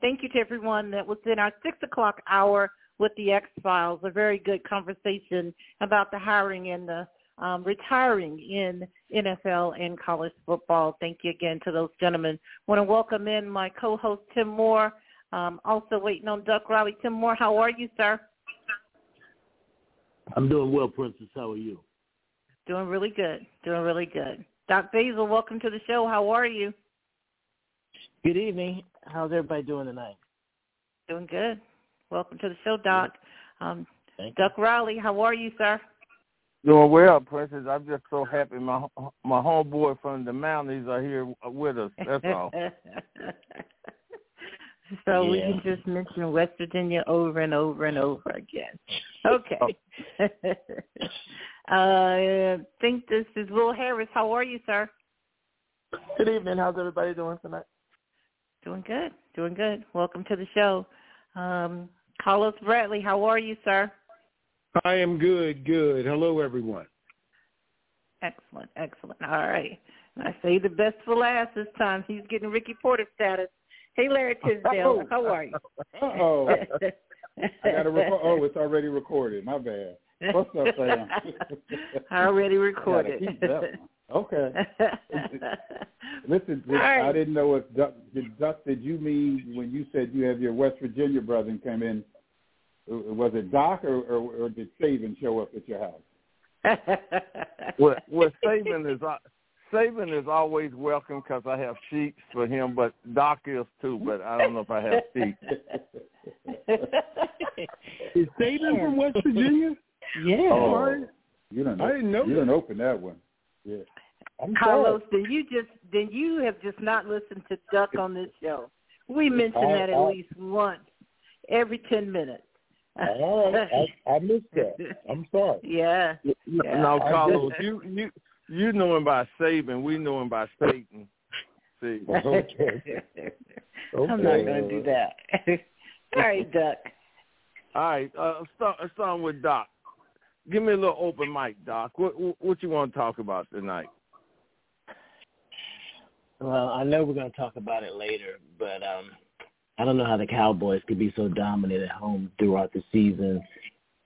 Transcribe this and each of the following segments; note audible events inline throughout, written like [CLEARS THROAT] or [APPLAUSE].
Thank you to everyone that was in our 6 o'clock hour with the X-Files, a very good conversation about the hiring and the um, retiring in NFL and college football. Thank you again to those gentlemen. want to welcome in my co-host, Tim Moore, um, also waiting on Duck Riley. Tim Moore, how are you, sir? I'm doing well, Princess. How are you? Doing really good. Doing really good. Doc Basil, welcome to the show. How are you? Good evening. How's everybody doing tonight? Doing good. Welcome to the show, Doc. Um, Thank Duck Riley, how are you, sir? Doing well, Princess. I'm just so happy my my homeboy from the mountains are here with us. That's all. [LAUGHS] so we can just mention West Virginia over and over and over again. [LAUGHS] Okay. [LAUGHS] uh, I think this is Will Harris. How are you, sir? Good evening. How's everybody doing tonight? Doing good. Doing good. Welcome to the show. Um, Carlos Bradley, how are you, sir? I am good, good. Hello, everyone. Excellent, excellent. All right. I say the best for last this time. He's getting Ricky Porter status. Hey, Larry Tisdale, [LAUGHS] how are you? Uh-oh. I got to record. [LAUGHS] Oh, it's already recorded. My bad. [LAUGHS] What's up, Sam? Already Gotta recorded. Keep that one. Okay. [LAUGHS] Listen, did, All right. I didn't know if Duck did, Duck, did you mean when you said you have your West Virginia brother and come in, uh, was it Doc or, or, or did Saban show up at your house? [LAUGHS] well, well, Saban is uh, Saban is always welcome because I have sheets for him, but Doc is too. But I don't know if I have sheets. Is Saban from West Virginia? yeah. Oh, all right. You don't. I didn't know You that. didn't open that one. Yeah. I'm Carlos, then you just then you have just not listened to Duck on this show. We mention that at I- least once every ten minutes. All right. I, I missed that. [LAUGHS] I'm sorry. yeah. No, Yeah. no, Carlos, you you you know him by Saban. We know him by Satan. See, [LAUGHS] Okay. [LAUGHS] I'm not going to do that. All right, Duck. all right. Uh, start starting with Doc. Give me a little open mic, Doc. What what, you want to talk about tonight? Well, I know we're going to talk about it later, but um, I don't know how the Cowboys could be so dominant at home throughout the season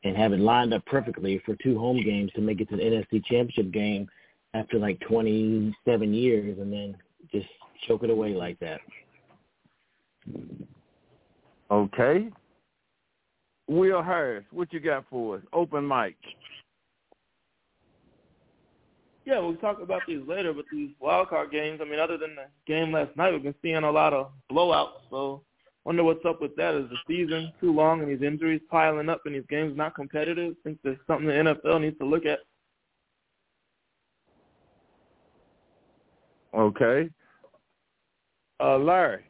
and have it lined up perfectly for two home games to make it to the NFC Championship game after like 27 years and then just choke it away like that. Okay. Will Harris, what you got for us? Open mic. Yeah, we'll talk about these later, but these wild card games, I mean, other than the game last night, we've been seeing a lot of blowouts. So wonder what's up with that. Is the season too long and these injuries piling up and these games not competitive? I think there's something the NFL needs to look at. Okay. Uh, Larry.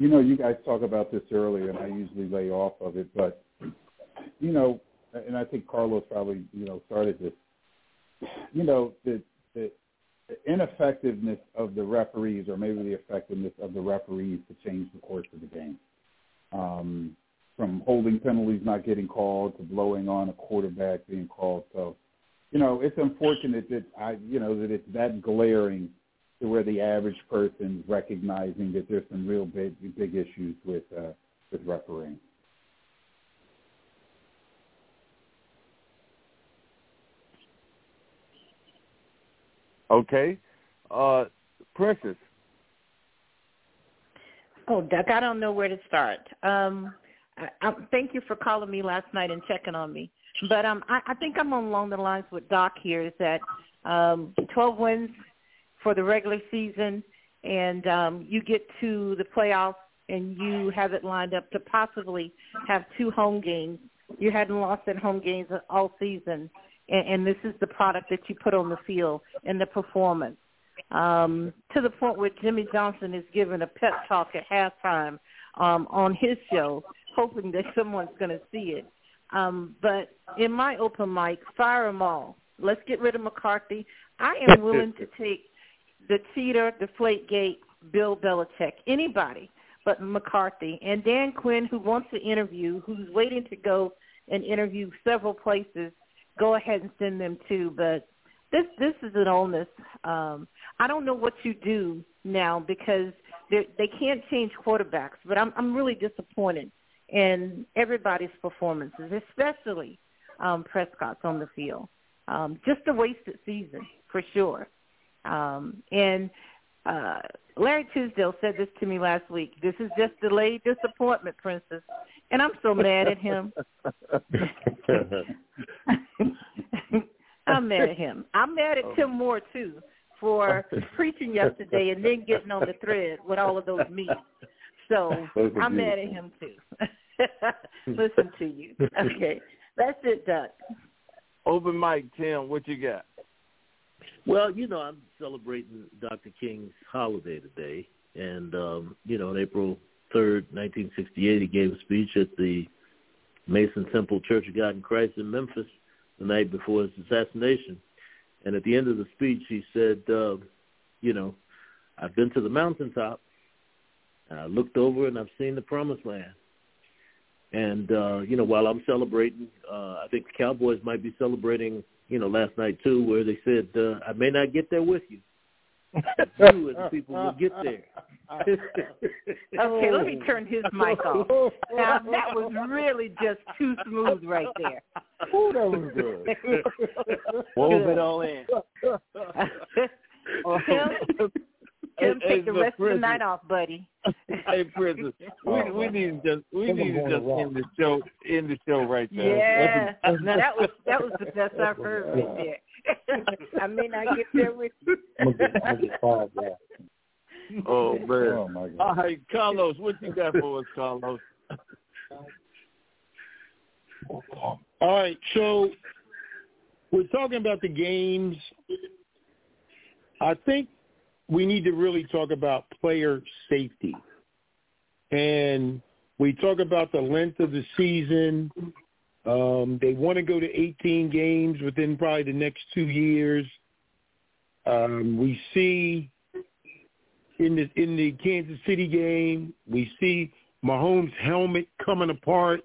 You know, you guys talk about this earlier, and I usually lay off of it, but you know, and I think Carlos probably you know started this. You know, the the, the ineffectiveness of the referees, or maybe the effectiveness of the referees, to change the course of the game. Um, from holding penalties not getting called to blowing on a quarterback being called. So, you know, it's unfortunate that I, you know, that it's that glaring to where the average person's recognizing that there's some real big big issues with uh, with refereeing. Okay. Uh, Princess. Oh, Duck, I don't know where to start. Um, I, I, thank you for calling me last night and checking on me. But um, I, I think I'm along the lines with Doc here. Is that um, 12 wins for the regular season, and um, you get to the playoffs and you have it lined up to possibly have two home games. You hadn't lost at home games all season, and, and this is the product that you put on the field and the performance. Um, to the point where Jimmy Johnson is giving a pep talk at halftime um, on his show, hoping that someone's going to see it. Um, but in my open mic, fire them all. Let's get rid of McCarthy. I am willing to take the cheater, the flake gate, Bill Belichick, anybody but McCarthy. And Dan Quinn, who wants to interview, who's waiting to go and interview several places, go ahead and send them too. But this this is an illness. Um, I don't know what you do now because they they can't change quarterbacks. But I'm I'm really disappointed in everybody's performances, especially um, Prescott's on the field. Um, just a wasted season for sure. Um, and uh, Larry Tisdale said this to me last week. This is just delayed disappointment, Princess. And I'm so mad at him. [LAUGHS] I'm mad at him. I'm mad at Tim Moore too for [LAUGHS] preaching yesterday and then getting on the thread with all of those memes. So I'm mad at him too. [LAUGHS] Listen to you. Okay. That's it, Doug. Open mic, Tim, what you got? Well, you know, I'm celebrating Dr. King's holiday today, and um, you know, on April third, 1968, he gave a speech at the Mason Temple Church of God in Christ in Memphis the night before his assassination. And at the end of the speech, he said, uh, "You know, I've been to the mountaintop, and I looked over and I've seen the promised land." And uh, you know, while I'm celebrating, uh, I think the Cowboys might be celebrating you know, last night too, where they said, uh, "I may not get there with you, [LAUGHS] you and the people will get there." [LAUGHS] okay, let me turn his mic off. Now that was really just too smooth right there. Oh, that was good. [LAUGHS] Wove it all in. Tim, Tim, take the rest of the night off, buddy. [LAUGHS] hey, Princess, we we need to just we need to just end the show end the show right there. Yeah, no, that was that was the best I've heard right there. [LAUGHS] I may not get there with you. oh [LAUGHS] man! Oh my God! All right, Carlos, what you got for us, Carlos? All right, so we're talking about the games. I think we need to really talk about player safety. And we talk about the length of the season. Um, they want to go to 18 games within probably the next two years. Um, we see in the in the Kansas City game, we see Mahomes' helmet coming apart.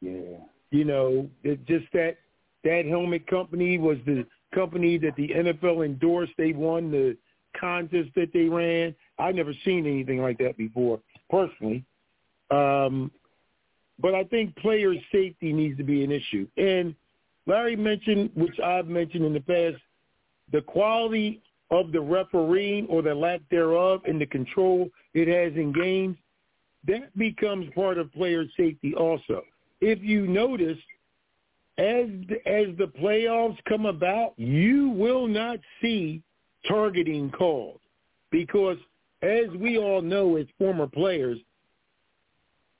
Yeah. You know, it, just that that helmet company was the company that the NFL endorsed. They won the contest that they ran. I've never seen anything like that before, personally. Um, but I think player safety needs to be an issue. And Larry mentioned, which I've mentioned in the past, the quality of the refereeing or the lack thereof and the control it has in games, that becomes part of player safety also. If you notice, as as the playoffs come about, you will not see targeting called because as we all know as former players,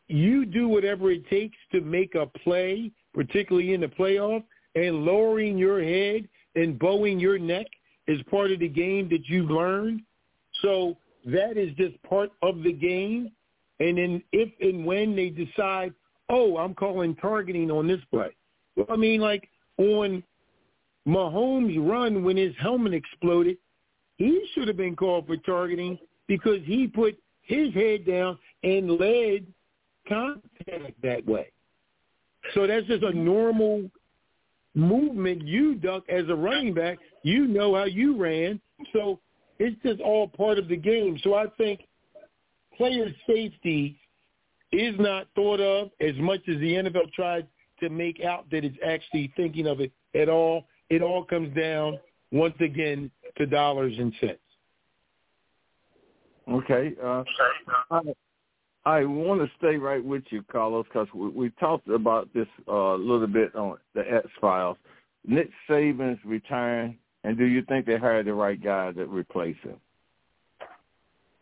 you do whatever it takes to make a play, particularly in the playoff, and lowering your head and bowing your neck is part of the game that you've learned. So that is just part of the game. And then if and when they decide, oh, I'm calling targeting on this play. Well, I mean, like on Mahomes' run when his helmet exploded, he should have been called for targeting because he put his head down and led contact that way. So that's just a normal movement you duck as a running back. You know how you ran. So it's just all part of the game. So I think player safety is not thought of as much as the NFL tries to make out that it's actually thinking of it at all. It all comes down, once again, to dollars and cents. Okay. Uh, I, I want to stay right with you, Carlos, because we, we talked about this uh, a little bit on the X Files. Nick Saban's return, and do you think they hired the right guy to replace him?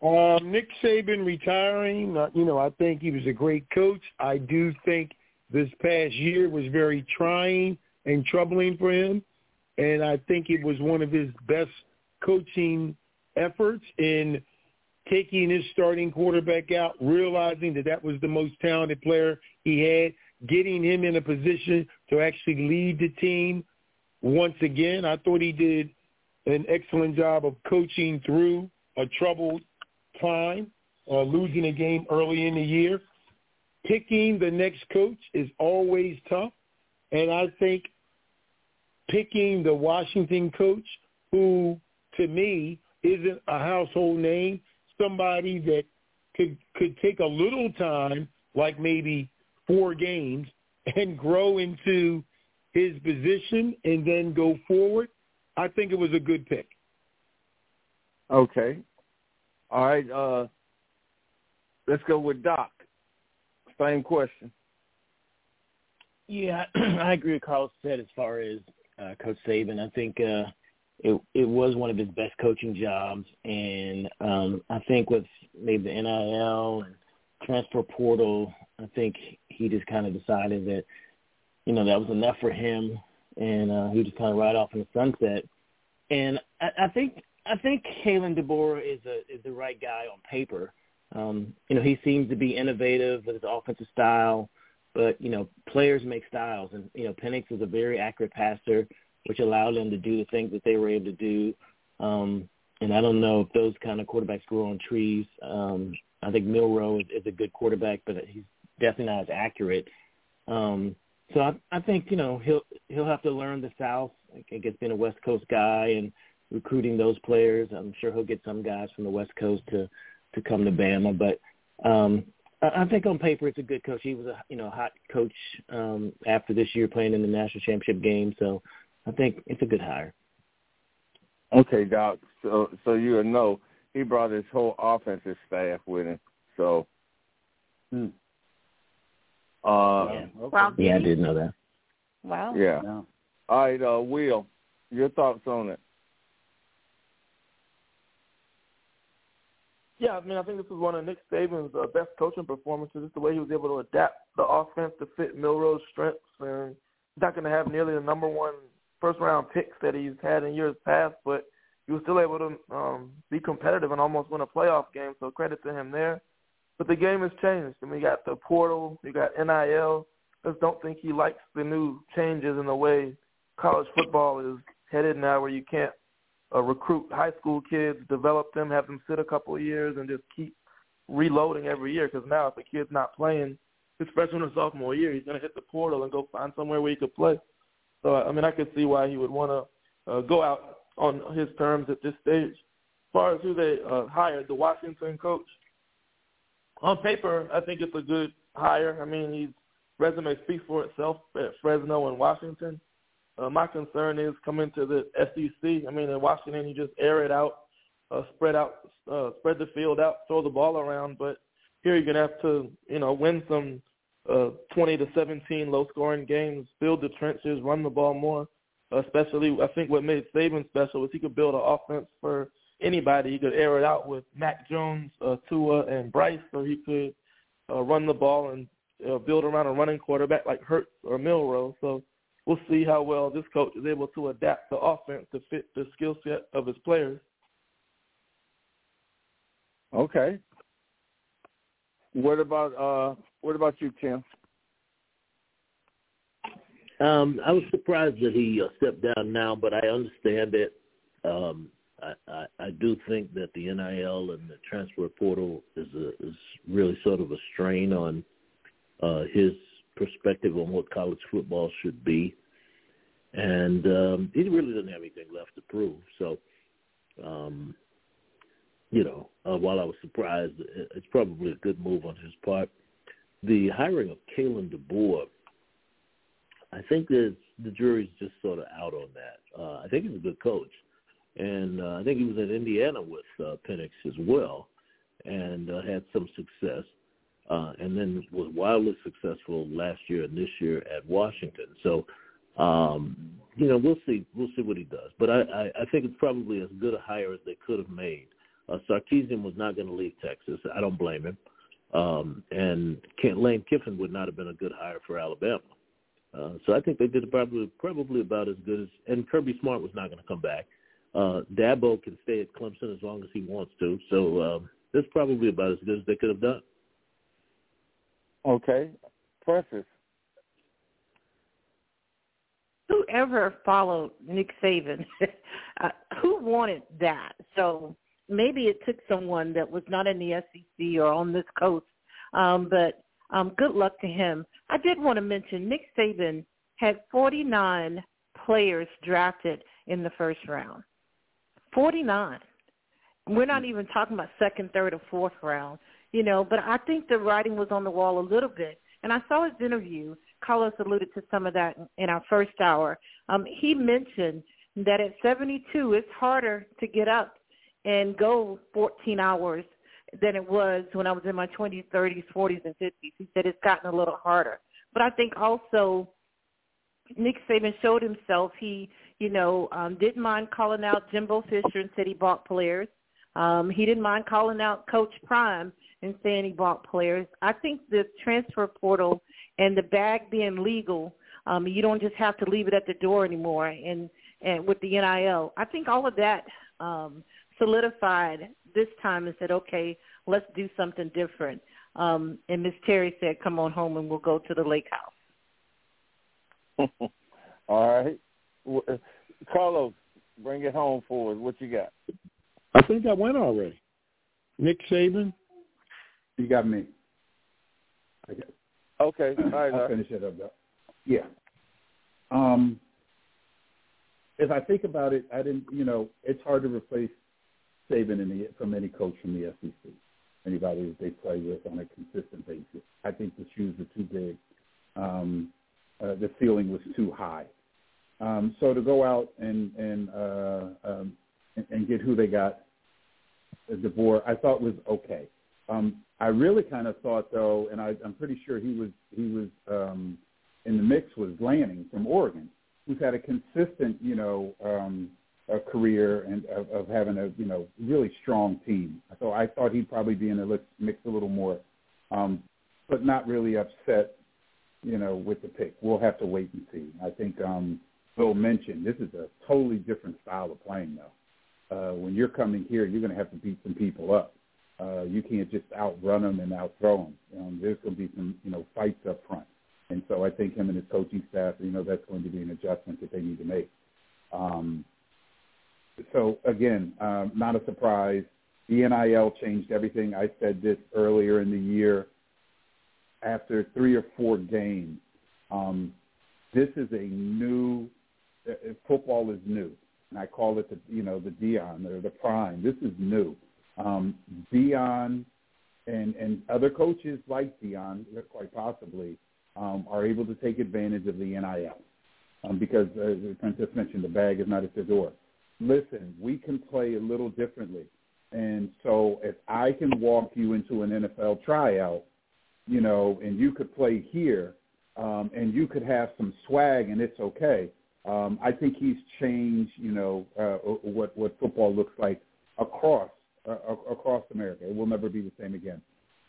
Um, Nick Saban retiring, uh, you know, I think he was a great coach. I do think this past year was very trying and troubling for him, and I think it was one of his best coaching efforts in taking his starting quarterback out, realizing that that was the most talented player he had, getting him in a position to actually lead the team once again. I thought he did an excellent job of coaching through a troubled time, uh, losing a game early in the year. Picking the next coach is always tough, and I think picking the Washington coach, who to me isn't a household name, somebody that could could take a little time, like maybe four games, and grow into his position and then go forward. I think it was a good pick. Okay. All right. Uh, let's go with Doc. Same question. Yeah, [CLEARS THROAT] I agree with Carlos said as far as uh, Coach Saban. I think uh, it it was one of his best coaching jobs, and um, I think with maybe the NIL and transfer portal, I think he just kind of decided that you know that was enough for him, and uh, he just kind of ride off in the sunset. And I, I think I think Kalen DeBoer is a is the right guy on paper. Um, you know, he seems to be innovative with his offensive style, but you know, players make styles, and you know, Penix is a very accurate passer which allowed them to do the things that they were able to do. Um, and I don't know if those kind of quarterbacks grow on trees. Um, I think Milroe is, is a good quarterback, but he's definitely not as accurate. Um, so I, I think you know he'll he'll have to learn the South. I guess being a West Coast guy and recruiting those players, I'm sure he'll get some guys from the West Coast to to come to Bama. But um, I, I think on paper it's a good coach. He was a you know hot coach um, after this year playing in the national championship game. So I think it's a good hire. Okay, Doc. So so you know he brought his whole offensive staff with him. So hmm. uh yeah, okay. yeah I didn't know that. Wow. Yeah. yeah. All right, uh Will, your thoughts on it. Yeah, I mean, I think this was one of Nick Saban's uh, best coaching performances. Just the way he was able to adapt the offense to fit Milroe's strengths, and he's not going to have nearly the number one first round picks that he's had in years past, but he was still able to um, be competitive and almost win a playoff game. So credit to him there. But the game has changed. I mean, you got the portal, you got NIL. I just don't think he likes the new changes in the way college football is headed now, where you can't uh, recruit high school kids, develop them, have them sit a couple of years, and just keep reloading every year. Because now, if a kid's not playing his freshman or sophomore year, he's going to hit the portal and go find somewhere where he could play. So I mean, I could see why he would want to uh, go out on his terms at this stage. As far as who they uh, hired, the Washington coach. On paper, I think it's a good hire. I mean, his resume speaks for itself at Fresno and Washington. Uh, my concern is coming to the SEC. I mean, in Washington, you just air it out, uh, spread out, uh, spread the field out, throw the ball around. But here you're gonna have to, you know, win some uh, 20 to 17 low scoring games, build the trenches, run the ball more. Especially, I think what made Saban special was he could build an offense for anybody. He could air it out with Mac Jones, uh, Tua, and Bryce, so he could uh, run the ball and uh, build around a running quarterback like Hurts or Milroe. So we'll see how well this coach is able to adapt the offense to fit the skill set of his players. Okay. What about uh what about you, Tim? Um, I was surprised that he uh, stepped down now, but I understand it. Um, I, I, I do think that the NIL and the transfer portal is a, is really sort of a strain on uh, his perspective on what college football should be, and um, he really doesn't have anything left to prove. So, um, you know, uh, while I was surprised, it's probably a good move on his part the hiring of Kalen DeBoer, I think that the jury's just sort of out on that. Uh, I think he's a good coach, and uh, I think he was at Indiana with uh, Penix as well, and uh, had some success, uh, and then was wildly successful last year and this year at Washington. So, um, you know, we'll see. We'll see what he does. But I, I, I think it's probably as good a hire as they could have made. Uh, Sarkisian was not going to leave Texas. I don't blame him. Um, and Kent Lane Kiffin would not have been a good hire for Alabama. Uh, so I think they did probably probably about as good as. And Kirby Smart was not going to come back. uh, Dabo can stay at Clemson as long as he wants to. So um, that's probably about as good as they could have done. Okay, Princess. Whoever followed Nick Saban, [LAUGHS] uh, who wanted that? So maybe it took someone that was not in the SEC or on this coast. Um, but um, good luck to him. I did want to mention Nick Saban had 49 players drafted in the first round. 49. We're not even talking about second, third, or fourth round, you know, but I think the writing was on the wall a little bit. And I saw his interview. Carlos alluded to some of that in our first hour. Um, he mentioned that at 72, it's harder to get up and go 14 hours than it was when I was in my 20s, 30s, 40s, and 50s. He said it's gotten a little harder. But I think also Nick Saban showed himself. He, you know, um, didn't mind calling out Jimbo Fisher and said he bought players. Um, he didn't mind calling out Coach Prime and saying he bought players. I think the transfer portal and the bag being legal, um, you don't just have to leave it at the door anymore. And and with the NIL, I think all of that um, solidified this time and said, okay, let's do something different. Um, and Miss Terry said, come on home and we'll go to the lake house. [LAUGHS] All right. Uh, Carlos, bring it home for us. What you got? I think I went already. Nick Saban. You got me. I guess. Okay. All right. I'll finish it up. Though. Yeah. Um, if I think about it, I didn't. You know, it's hard to replace Saban in the, from any coach from the SEC, anybody that they play with on a consistent basis. I think the shoes are too big. Um, uh, the ceiling was too high. Um, so to go out and and, uh, um, and and get who they got, uh, DeBoer, I thought was okay. Um, I really kind of thought though, and I, I'm pretty sure he was he was um, in the mix was Lanning from Oregon, who's had a consistent, you know, um, a career and of, of having a you know really strong team. So I thought he'd probably be in the mix a little more, um, but not really upset, you know, with the pick. We'll have to wait and see. I think um, Bill mentioned this is a totally different style of playing though. Uh, when you're coming here, you're going to have to beat some people up. Uh, you can't just outrun them and outthrow them. Um, there's going to be some, you know, fights up front. And so I think him and his coaching staff, you know, that's going to be an adjustment that they need to make. Um, so again, um, not a surprise. The NIL changed everything. I said this earlier in the year. After three or four games, um, this is a new uh, football is new, and I call it the you know the Deion or the Prime. This is new. Um, Deion and and other coaches like Deion, quite possibly, um, are able to take advantage of the NIL um, because, as Princess mentioned, the bag is not at the door listen, we can play a little differently. And so if I can walk you into an NFL tryout, you know, and you could play here, um, and you could have some swag, and it's okay. Um, I think he's changed, you know, uh, what what football looks like across uh, across America. It will never be the same again.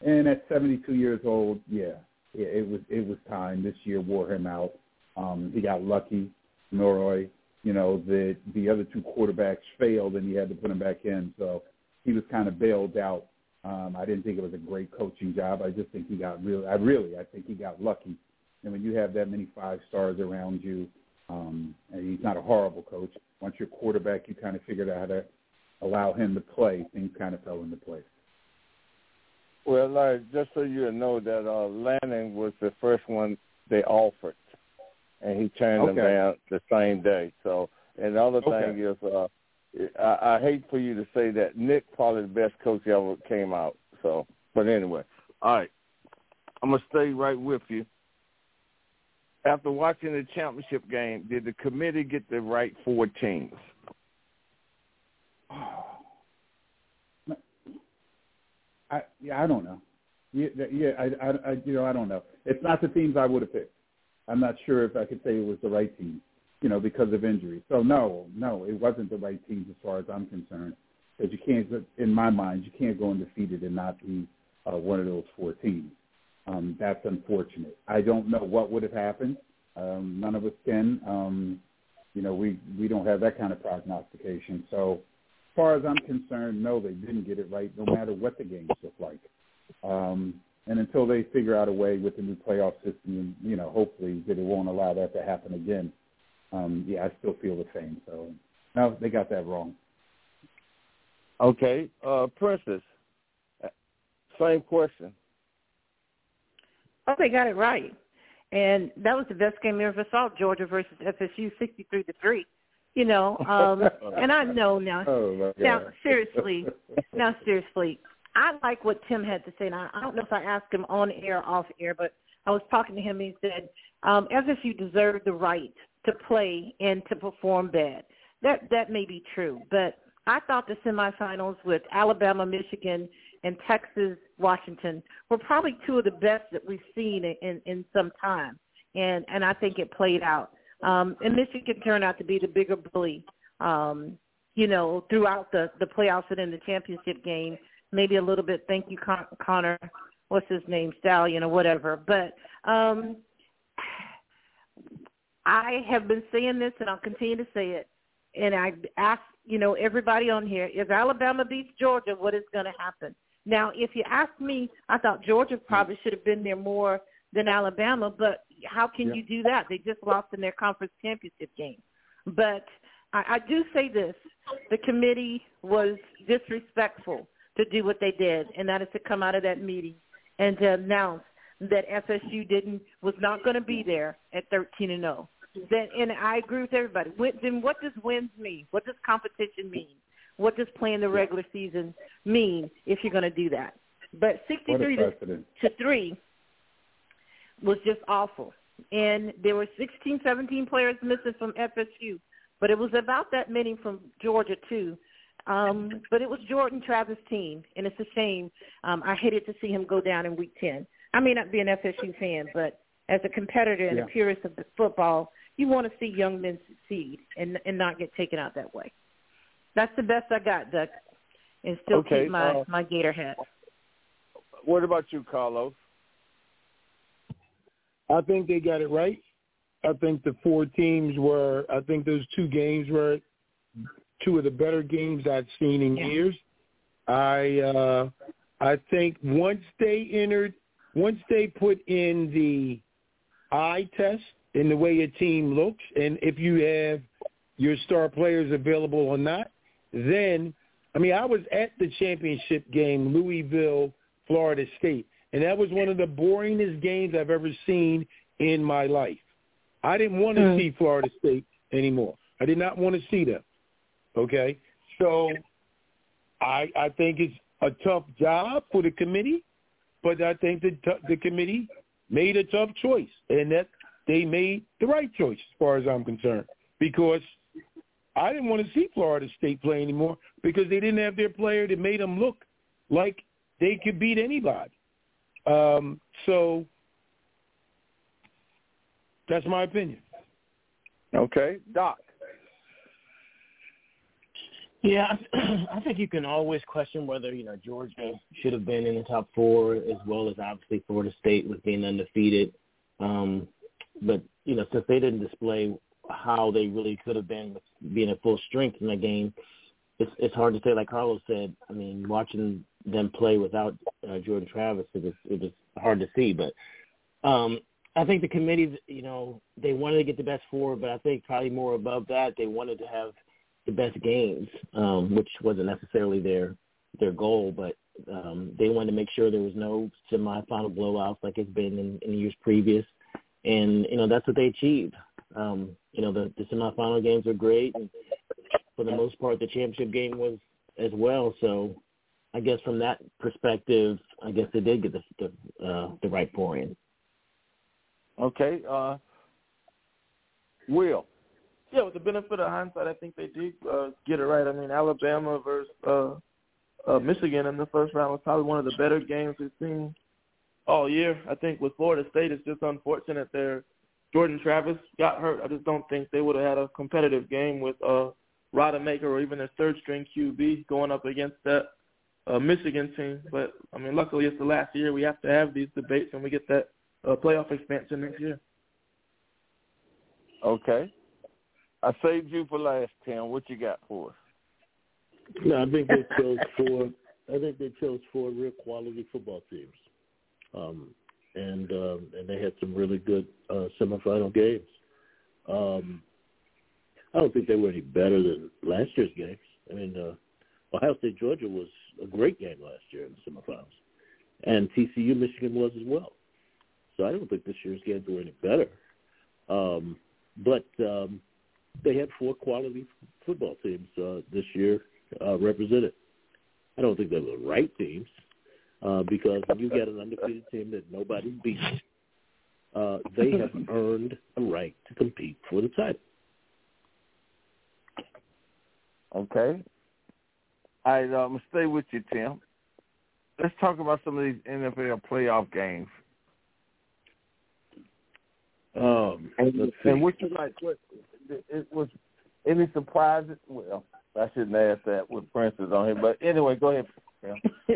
And at 72 years old, yeah, it was it was time. This year wore him out. Um, he got lucky. Noroi, you know, the the other two quarterbacks failed and he had to put him back in. So he was kind of bailed out. Um, I didn't think it was a great coaching job. I just think he got really, I really, I think he got lucky. And when you have that many five stars around you, um, and he's not a horrible coach. Once you're quarterback, you kind of figured out how to allow him to play. Things kind of fell into place. Well, like, just so you know that uh, Lanning was the first one they offered and he turned okay. them down the same day. So, and the other okay. thing is, uh, I, I hate for you to say that Nick probably the best coach ever came out. So, but anyway, all right, I'm gonna stay right with you. After watching the championship game, did the committee get the right four teams? I yeah, I don't know. Yeah, yeah, I, I, I, you know, I don't know. It's not the teams I would have picked. I'm not sure if I could say it was the right team, you know, because of injury. So no, no, it wasn't the right team as far as I'm concerned. Because you can't, in my mind, you can't go undefeated and not be uh, one of those four teams. Um, that's unfortunate. I don't know what would have happened. Um, none of us can. Um, you know, we we don't have that kind of prognostication. So, far as I'm concerned, no, they didn't get it right, no matter what the games look like. Um, and until they figure out a way with the new playoff system, you know, hopefully that it won't allow that to happen again. Um, yeah, I still feel the same. So, no, they got that wrong. Okay, uh, Princess, same question. Oh, they got it right, and that was the best game we ever saw. Georgia versus FSU, sixty-three to three. You know, um, [LAUGHS] and I know now. Oh, now, seriously, [LAUGHS] now seriously, I like what Tim had to say. Now, I don't know if I asked him on air, off air, but I was talking to him. and He said um, as if you deserve the right to play and to perform bad. That that may be true, but I thought the semifinals with Alabama, Michigan, and Texas, Washington were probably two of the best that we've seen in, in, in some time, and and I think it played out. Um, and Michigan turned out to be the bigger bully, um, you know, throughout the the playoffs and in the championship game. Maybe a little bit. Thank you, Con- Connor. What's his name, Stallion or whatever. But um, I have been saying this, and I'll continue to say it. And I ask, you know, everybody on here: if Alabama beats Georgia, what is going to happen? Now, if you ask me, I thought Georgia probably should have been there more than Alabama, but how can yeah. you do that? They just lost in their conference championship game. But I, I do say this: the committee was disrespectful to do what they did, and that is to come out of that meeting and to announce that FSU didn't was not going to be there at 13 and 0. Then, and I agree with everybody. Then what does wins mean? What does competition mean? What does playing the regular season mean if you're going to do that? But 63 to, to 3 was just awful. And there were 16, 17 players missing from FSU. But it was about that many from Georgia, too. Um, but it was Jordan Travis' team, and it's a shame. Um, I hated to see him go down in Week 10. I may not be an FSU fan, but as a competitor and yeah. a purist of the football, you want to see young men succeed and and not get taken out that way. That's the best I got, Doug, and still okay, keep my uh, my Gator hat. What about you, Carlos? I think they got it right. I think the four teams were. I think those two games were two of the better games I've seen in yeah. years. I uh, I think once they entered, once they put in the eye test in the way a team looks, and if you have your star players available or not, then I mean I was at the championship game, Louisville, Florida State, and that was one of the boringest games I've ever seen in my life. I didn't want to mm. see Florida State anymore. I did not want to see them. Okay, so I I think it's a tough job for the committee, but I think the the committee made a tough choice, and that they made the right choice as far as I'm concerned. Because I didn't want to see Florida State play anymore because they didn't have their player that made them look like they could beat anybody. Um, so that's my opinion. Okay, Doc. Yeah, [CLEARS THROAT] I think you can always question whether you know Georgia should have been in the top four, as well as obviously Florida State with being undefeated. Um, but you know, since they didn't display how they really could have been with being at full strength in the game, it's it's hard to say. Like Carlos said, I mean, watching them play without uh, Jordan Travis, it was it was hard to see. But um, I think the committee, you know, they wanted to get the best four, but I think probably more above that, they wanted to have the best games, um, which wasn't necessarily their their goal, but um, they wanted to make sure there was no semifinal blowouts like it's been in, in years previous, and you know that's what they achieved. Um, you know the, the semifinal games were great, and for the most part, the championship game was as well. So, I guess from that perspective, I guess they did get the the, uh, the right four in. Okay, uh, Will yeah, with the benefit of hindsight, I think they did uh, get it right. I mean, Alabama versus uh, uh, Michigan in the first round was probably one of the better games we've seen all year. I think with Florida State, it's just unfortunate their Jordan Travis got hurt. I just don't think they would have had a competitive game with uh, Rodemaker or even their third string QB going up against that uh, Michigan team. But I mean, luckily it's the last year we have to have these debates and we get that uh, playoff expansion next year. Okay. I saved you for last, Tim. What you got for us? No, I think they chose four. I think they chose four real quality football teams, um, and um, and they had some really good uh, semifinal games. Um, I don't think they were any better than last year's games. I mean, uh, Ohio State Georgia was a great game last year in the semifinals, and TCU Michigan was as well. So I don't think this year's games were any better. Um, but um, they had four quality football teams uh, this year uh, represented. I don't think they were the right teams uh, because when you get an undefeated team that nobody beats, uh, they have [LAUGHS] earned a right to compete for the title. Okay. All right, I'm um, gonna stay with you, Tim. Let's talk about some of these NFL playoff games. Um, and, and what you like? What it was? Any surprises? Well, I shouldn't ask that with Princess on here, but anyway, go ahead. Yeah. [LAUGHS]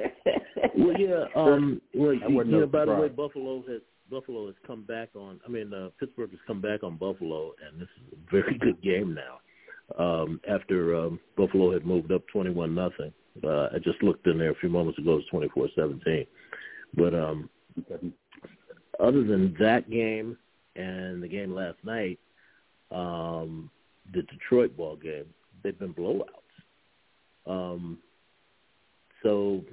well, yeah. Um, well, you, know, by the way, Buffalo has Buffalo has come back on. I mean, uh, Pittsburgh has come back on Buffalo, and this is a very [LAUGHS] good game now. Um, after um, Buffalo had moved up twenty-one nothing, uh, I just looked in there a few moments ago. It was twenty-four seventeen. But um, other than that game and the game last night, um, the Detroit ball game, they've been blowouts. Um, so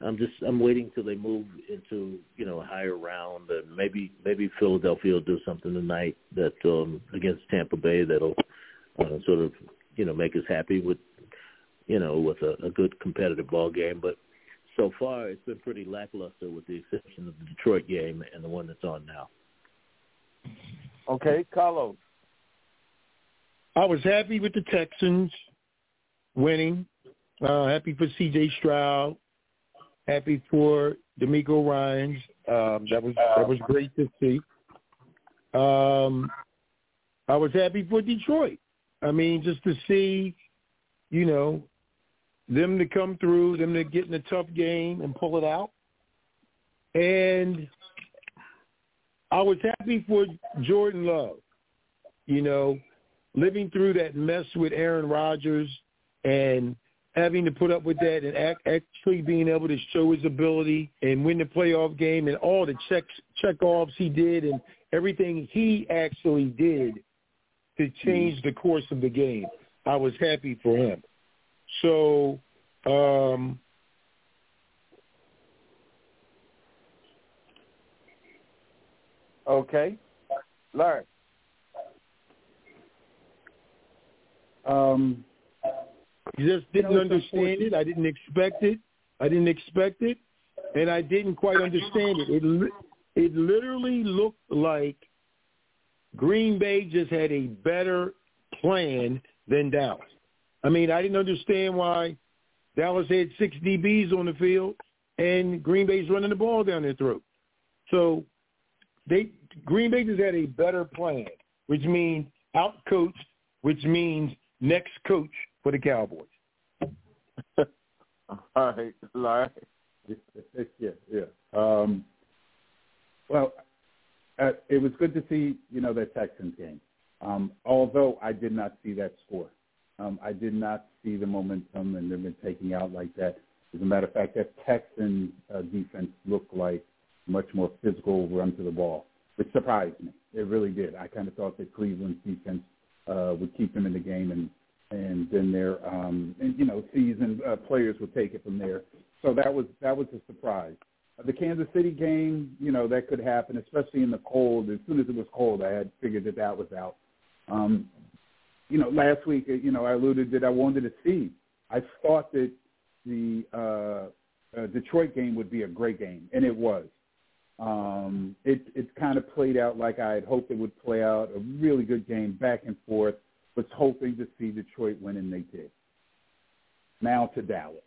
I'm just I'm waiting till they move into you know a higher round and maybe maybe Philadelphia will do something tonight that um, against Tampa Bay that'll uh, sort of you know make us happy with you know with a, a good competitive ball game. But so far it's been pretty lackluster with the exception of the Detroit game and the one that's on now. Okay, Carlos. I was happy with the Texans winning. Uh, happy for C.J. Stroud. Happy for DeMeco Ryans. Um, that was that was great to see. Um, I was happy for Detroit. I mean, just to see, you know, them to come through, them to get in a tough game and pull it out. And I was happy for Jordan Love. You know, living through that mess with Aaron Rodgers and having to put up with that and act, actually being able to show his ability and win the playoff game and all the checks check offs he did and everything he actually did to change the course of the game. I was happy for him. So um Okay. Larry. Um, just didn't understand it. I didn't expect it. I didn't expect it, and I didn't quite understand it. It it literally looked like Green Bay just had a better plan than Dallas. I mean, I didn't understand why Dallas had six DBs on the field and Green Bay's running the ball down their throat. So they Green Bay just had a better plan, which means out coached, which means next coach for the Cowboys. [LAUGHS] All right, Larry. [LAUGHS] yeah, yeah. Um, well, uh, it was good to see you know that Texans game. Um, although I did not see that score, um, I did not see the momentum and they've been taking out like that. As a matter of fact, that Texan uh, defense looked like much more physical run to the ball, which surprised me. It really did. I kind of thought that Cleveland's defense uh, would keep them in the game, and and then their um, and, you know seasoned uh, players would take it from there. So that was that was a surprise. The Kansas City game, you know, that could happen, especially in the cold. As soon as it was cold, I had figured that that was out. Um, you know, last week, uh, you know, I alluded that I wanted to see. I thought that the uh, uh, Detroit game would be a great game, and it was. Um, it it kind of played out like I had hoped it would play out. A really good game, back and forth. Was hoping to see Detroit win, and they did. Now to Dallas.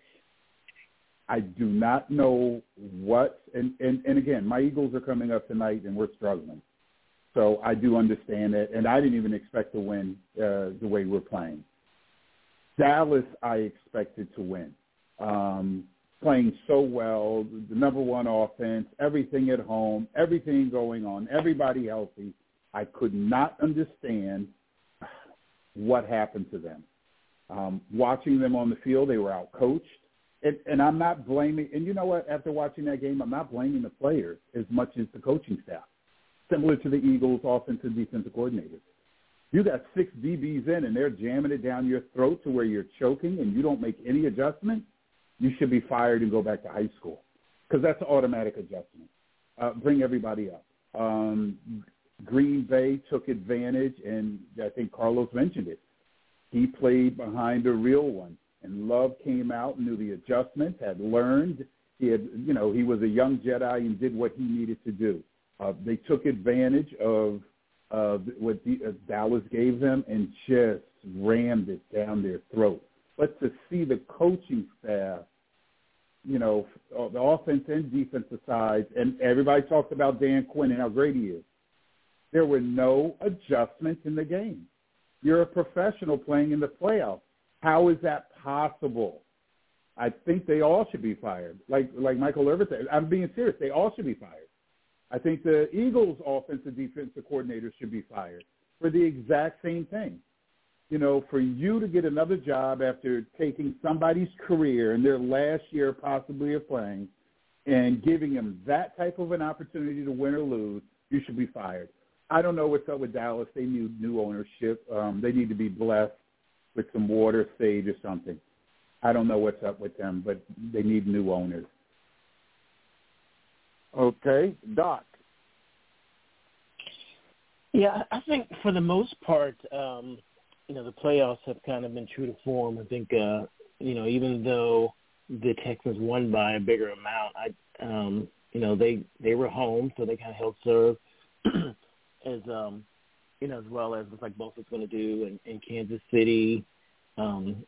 I do not know what, and, and, and again, my Eagles are coming up tonight, and we're struggling. So I do understand it, and I didn't even expect to win uh, the way we're playing. Dallas, I expected to win. Um, playing so well, the number one offense, everything at home, everything going on, everybody healthy. I could not understand what happened to them. Um, watching them on the field, they were out coached. And, and I'm not blaming, and you know what, after watching that game, I'm not blaming the players as much as the coaching staff, similar to the Eagles' offensive and defensive coordinators. You got six DBs in and they're jamming it down your throat to where you're choking and you don't make any adjustment, you should be fired and go back to high school because that's automatic adjustment. Uh, bring everybody up. Um, Green Bay took advantage, and I think Carlos mentioned it. He played behind a real one, and Love came out, knew the adjustments, had learned. He had, you know, he was a young Jedi and did what he needed to do. Uh, they took advantage of uh, what the, uh, Dallas gave them and just rammed it down their throat. But to see the coaching staff, you know, the offense and defensive sides, and everybody talked about Dan Quinn and how great he is. There were no adjustments in the game. You're a professional playing in the playoffs. How is that possible? I think they all should be fired. Like like Michael Irvin said, I'm being serious. They all should be fired. I think the Eagles' offensive defensive coordinator should be fired for the exact same thing. You know, for you to get another job after taking somebody's career in their last year possibly of playing and giving them that type of an opportunity to win or lose, you should be fired. I don't know what's up with Dallas. They need new ownership. Um, they need to be blessed with some water, sage, or something. I don't know what's up with them, but they need new owners. Okay, Doc. Yeah, I think for the most part, um, you know, the playoffs have kind of been true to form. I think, uh, you know, even though the Texans won by a bigger amount, I, um, you know, they they were home, so they kind of held serve. [CLEARS THROAT] as um you know, as well as like Bosa's going to do in, in Kansas City. Um,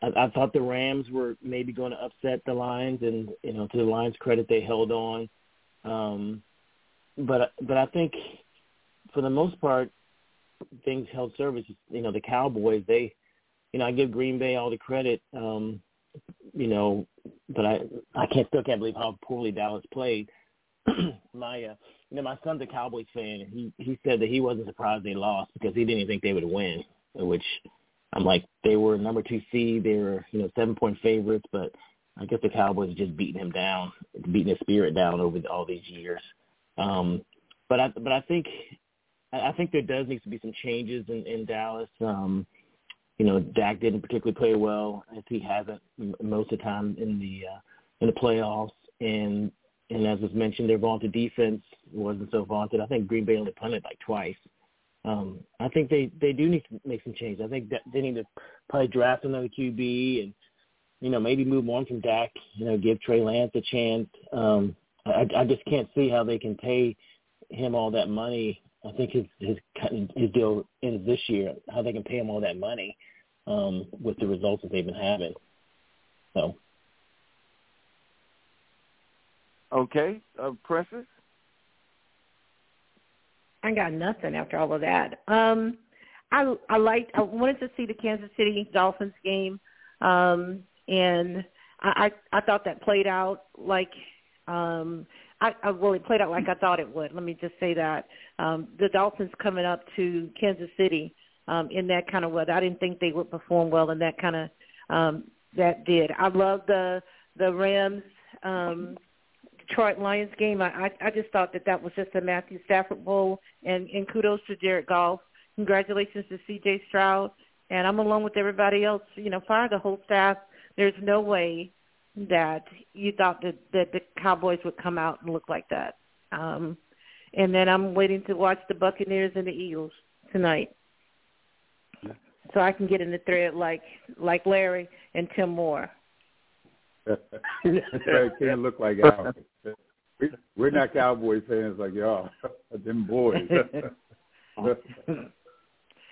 I, I thought the Rams were maybe going to upset the Lions, and you know, to the Lions' credit, they held on. Um, but but I think for the most part, things held service. You know, the Cowboys, they, you know, I give Green Bay all the credit. Um, you know, but I I can't still can't believe how poorly Dallas played. [CLEARS THROAT] my uh, you know my son's a Cowboys fan, and he he said that he wasn't surprised they lost because he didn't think they would win. Which I'm like, they were number two seed, they were you know seven point favorites, but I guess the Cowboys just beating him down, beating his spirit down over all these years. Um, but I but I think I think there does need to be some changes in, in Dallas. Um, you know, Dak didn't particularly play well, as he hasn't most of the time in the uh, in the playoffs, and and as was mentioned, their vaunted defense wasn't so vaunted. I think Green Bay only punted like twice. Um, I think they they do need to make some changes. I think that they need to probably draft another QB and you know maybe move on from Dak. You know, give Trey Lance a chance. Um, I, I just can't see how they can pay him all that money. I think his his his deal ends this year. How they can pay him all that money um, with the results that they've been having. So Okay, uh, Precious. I got nothing after all of that. Um, I I liked. I wanted to see the Kansas City Dolphins game, um, and I, I I thought that played out like um, I, I well it played out like I thought it would. Let me just say that um, the Dolphins coming up to Kansas City um, in that kind of weather. I didn't think they would perform well in that kind of um, that did. I love the the Rams um, Detroit Lions game. I, I I just thought that that was just a Matthew Stafford bowl, and and kudos to Jared Goff. Congratulations to C.J. Stroud, and I'm along with everybody else. You know, fire the whole staff. There's no way that you thought that that the Cowboys would come out and look like that. Um, and then I'm waiting to watch the Buccaneers and the Eagles tonight, so I can get in the thread like like Larry and Tim Moore. [LAUGHS] can't look like ours. We're not Cowboy fans like y'all. [LAUGHS] Them boys. [LAUGHS] you [LAUGHS]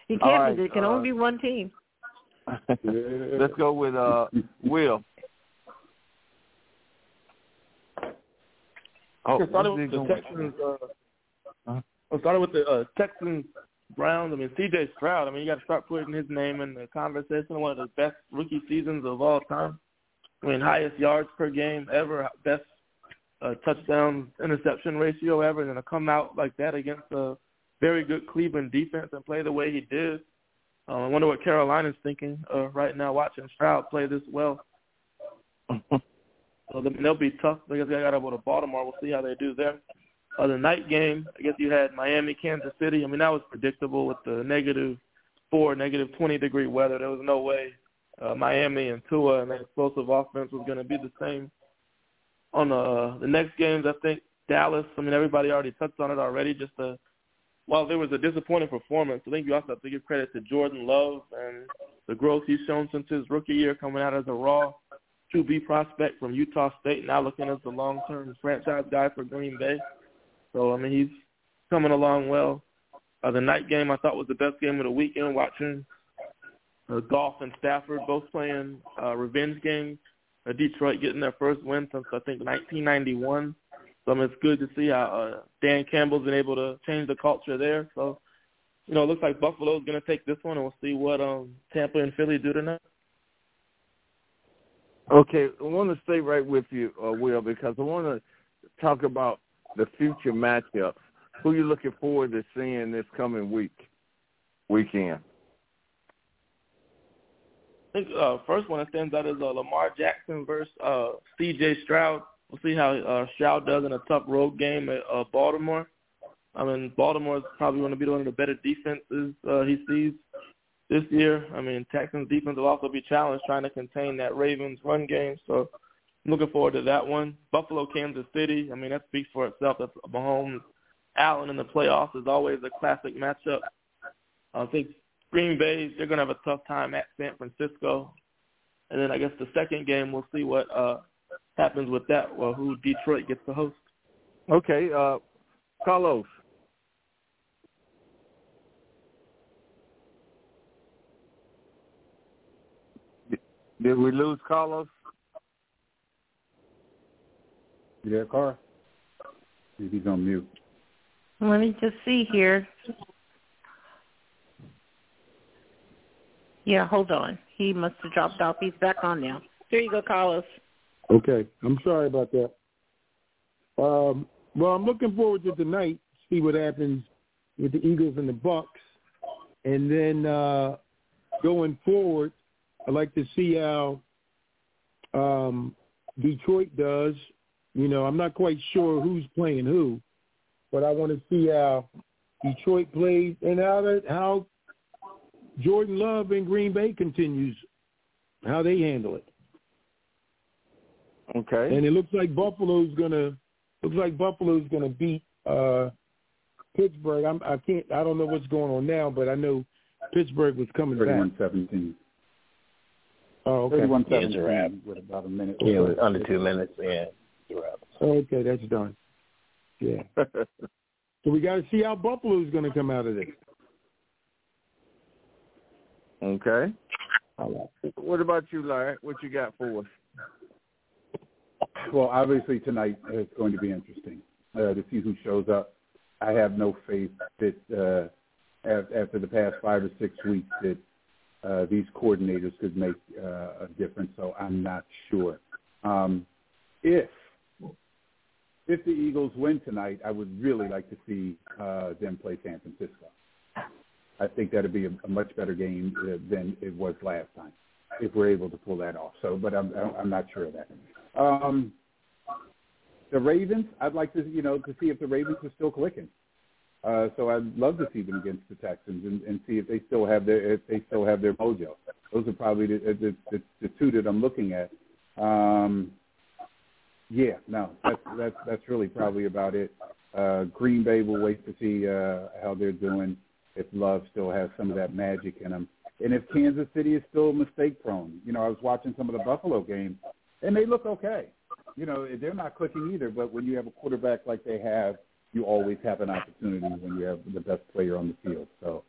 can't. Right, there can uh, only be one team. Let's go with uh, Will. Oh, started with the Texans. Uh, I started with the uh, Texans Browns. I mean, C.J. Stroud. I mean, you got to start putting his name in the conversation. One of the best rookie seasons of all time. I mean, highest yards per game ever, best uh, touchdown interception ratio ever, and to come out like that against a very good Cleveland defense and play the way he did, Uh, I wonder what Carolina's thinking uh, right now, watching Stroud play this well. [LAUGHS] so they'll be tough because they got to go to Baltimore. We'll see how they do there. Uh, the night game, I guess you had Miami, Kansas City. I mean, that was predictable with the negative four, negative 20 degree weather. There was no way uh, Miami and Tua and that explosive offense was going to be the same. On the, uh, the next games, I think Dallas, I mean, everybody already touched on it already. Just a, while there was a disappointing performance, I think you also have to give credit to Jordan Love and the growth he's shown since his rookie year coming out as a raw QB prospect from Utah State, now looking as the long-term franchise guy for Green Bay. So I mean, he's coming along well. Uh, the night game I thought was the best game of the weekend. Watching uh, Goff and Stafford both playing uh, revenge games. Uh, Detroit getting their first win since I think 1991. So I mean, it's good to see how uh, Dan Campbell's been able to change the culture there. So you know, it looks like Buffalo's going to take this one, and we'll see what um, Tampa and Philly do tonight. Okay, I want to stay right with you, uh, Will, because I want to talk about the future matchups. Who you looking forward to seeing this coming week, weekend? Think uh, first one that stands out is uh, Lamar Jackson versus uh, C.J. Stroud. We'll see how uh, Stroud does in a tough road game at uh, Baltimore. I mean, Baltimore is probably going to be one of the better defenses uh, he sees this year. I mean, Texans defense will also be challenged trying to contain that Ravens run game. So looking forward to that one. Buffalo, Kansas City. I mean, that speaks for itself. That's Mahomes, Allen in the playoffs is always a classic matchup. I think Green Bay they're going to have a tough time at San Francisco, and then I guess the second game we'll see what uh, happens with that. Well, who Detroit gets to host. Okay, uh, Carlos. Did we lose Carlos? You there, Carl? Maybe he's on mute. Let me just see here. Yeah, hold on. He must have dropped off. He's back on now. Here you go, Carlos. Okay, I'm sorry about that. Um, well, I'm looking forward to tonight. See what happens with the Eagles and the Bucks, and then uh, going forward, I'd like to see how um, Detroit does you know, I'm not quite sure who's playing who, but I want to see how Detroit plays and how that, how Jordan Love in Green Bay continues, how they handle it. Okay. And it looks like Buffalo's gonna looks like Buffalo's gonna beat uh Pittsburgh. I'm I can't I don't know what's going on now, but I know Pittsburgh was coming 31 back. 17. Oh, okay. 31 Yeah, it's wrap. with about a minute. Yeah, with under two minutes. Yeah, wrap. Okay, that's done. Yeah. [LAUGHS] so we got to see how Buffalo's going to come out of this. Okay. What about you, Larry? What you got for us? Well, obviously tonight uh, it's going to be interesting uh, to see who shows up. I have no faith that uh, after the past five or six weeks that uh, these coordinators could make uh, a difference. So I'm not sure. Um, if if the Eagles win tonight, I would really like to see uh, them play San Francisco. I think that'd be a, a much better game uh, than it was last time if we're able to pull that off. So, but I'm I'm not sure of that. Um, the Ravens, I'd like to you know to see if the Ravens are still clicking. Uh, so I'd love to see them against the Texans and, and see if they still have their if they still have their mojo. Those are probably the the, the, the two that I'm looking at. Um, yeah, no, that's that's that's really probably about it. Uh, Green Bay will wait to see uh, how they're doing. If Love still has some of that magic in him, and if Kansas City is still mistake prone. You know, I was watching some of the Buffalo games, and they look okay. You know, they're not clicking either. But when you have a quarterback like they have, you always have an opportunity when you have the best player on the field. So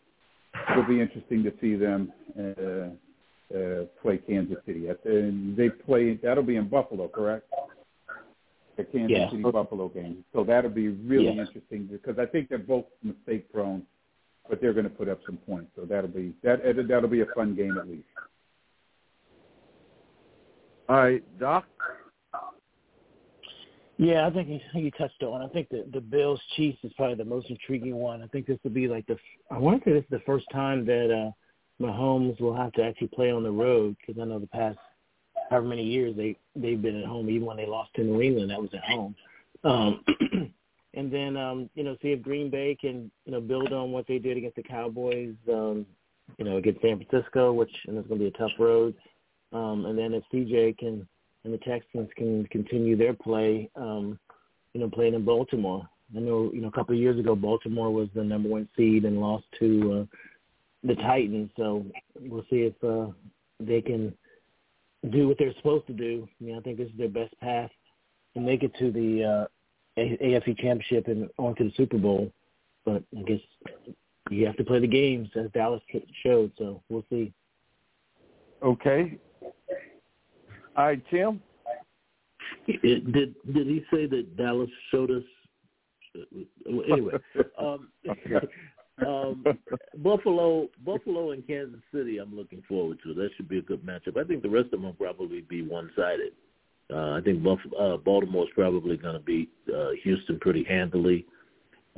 it'll be interesting to see them uh, uh, play Kansas City. And they play that'll be in Buffalo, correct? The Kansas Yeah. City Buffalo game. So that'll be really Yeah. interesting because I think they're both mistake prone, but they're going to put up some points. So that'll be that that'll be a fun game at least. All right, Doc. Yeah, I think you, you touched on. I think the the Bills Chiefs is probably the most intriguing one. I think this will be like the I want to say this is the first time that uh Mahomes will have to actually play on the road because I know the past however many years they they've been at home. Even when they lost to New England, that was at home. Um, [CLEARS THROAT] and then um, you know see if Green Bay can you know build on what they did against the Cowboys. Um, you know against San Francisco, which and it's going to be a tough road. Um, and then if CJ can and the Texans can continue their play, um, you know, playing in Baltimore. I know, you know, a couple of years ago, Baltimore was the number one seed and lost to uh, the Titans. So we'll see if uh, they can do what they're supposed to do. I mean, I think this is their best path to make it to the uh, AFC Championship and on to the Super Bowl. But I guess you have to play the games as Dallas showed. So we'll see. Okay. All right, Tim. It, did did he say that Dallas showed us? Uh, anyway, [LAUGHS] um, [LAUGHS] um, Buffalo, Buffalo, and Kansas City. I'm looking forward to. That should be a good matchup. I think the rest of them will probably be one-sided. Uh, I think Buff- uh, Baltimore's probably going to beat uh, Houston pretty handily.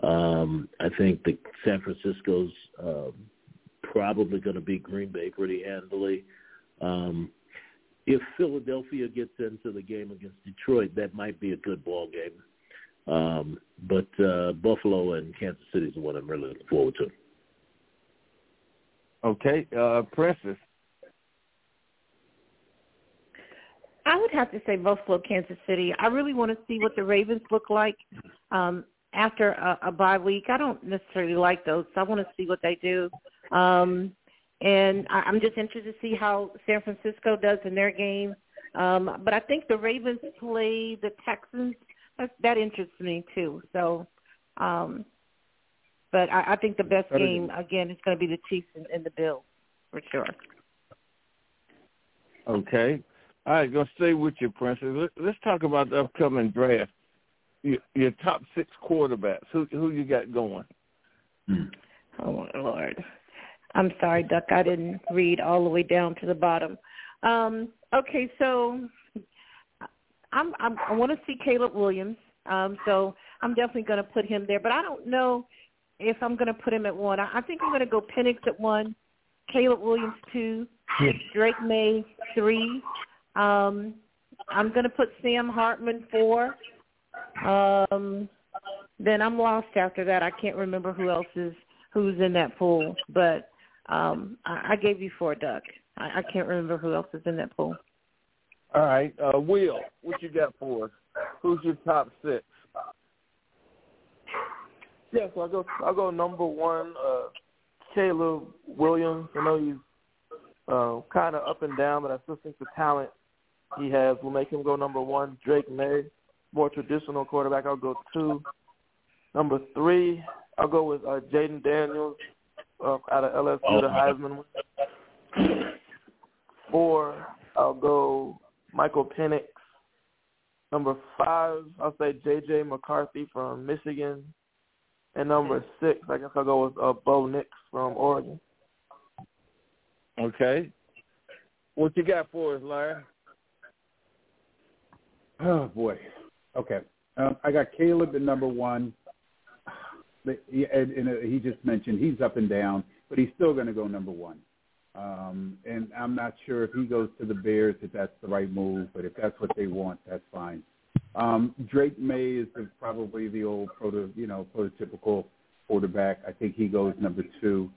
Um, I think the San Francisco's um, probably going to beat Green Bay pretty handily. Um, if Philadelphia gets into the game against Detroit, that might be a good ball game. Um, but uh, Buffalo and Kansas City is one I'm really looking forward to. Okay, uh. I would have to say Buffalo, Kansas City. I really want to see what the Ravens look like um, after a, a bye week. I don't necessarily like those, so I want to see what they do. Um, and I, I'm just interested to see how San Francisco does in their game. Um, but I think the Ravens play the Texans. That, that interests me too. So, um, but I, I think the best game again is going to be the Chiefs and, and the Bills for sure. Okay. All right, gonna stay with you, Princess. Let's talk about the upcoming draft. Your, your top six quarterbacks. Who who you got going? Oh my lord. I'm sorry, Duck. I didn't read all the way down to the bottom. Um, okay, so I'm, I'm I want to see Caleb Williams. Um, so I'm definitely going to put him there, but I don't know if I'm going to put him at one. I, I think I'm going to go Penix at one, Caleb Williams two, Drake Maye three. Um, I'm going to put Sam Hartman four. Um, then I'm lost after that. I can't remember who else is who's in that pool, but um, I, I gave you four, Duck. I, I can't remember who else is in that pool. All right, uh, Will, what you got for us? Who's your top six? Yeah, so I go I go number one, uh, Caleb Williams. I know he's uh, kind of up and down, but I still think the talent he has will make him go number one. Drake Maye, more traditional quarterback. I'll go two. Number three, I'll go with uh, Jayden Daniels uh, out of LSU, oh, the Heisman. Four, I'll go Michael Penix. Number five, I'll say J.J. McCarthy from Michigan. And number six, I guess I'll go with uh, Bo Nix from Oregon. Okay. What you got for us, Larry? Oh boy. Okay. Um, I got Caleb at number one and, and uh, he just mentioned he's up and down, but he's still going to go number one. Um, and I'm not sure if he goes to the Bears if that's the right move, but if that's what they want, that's fine. Um, Drake Maye is the, probably the old proto, you know, prototypical quarterback. I think he goes number two.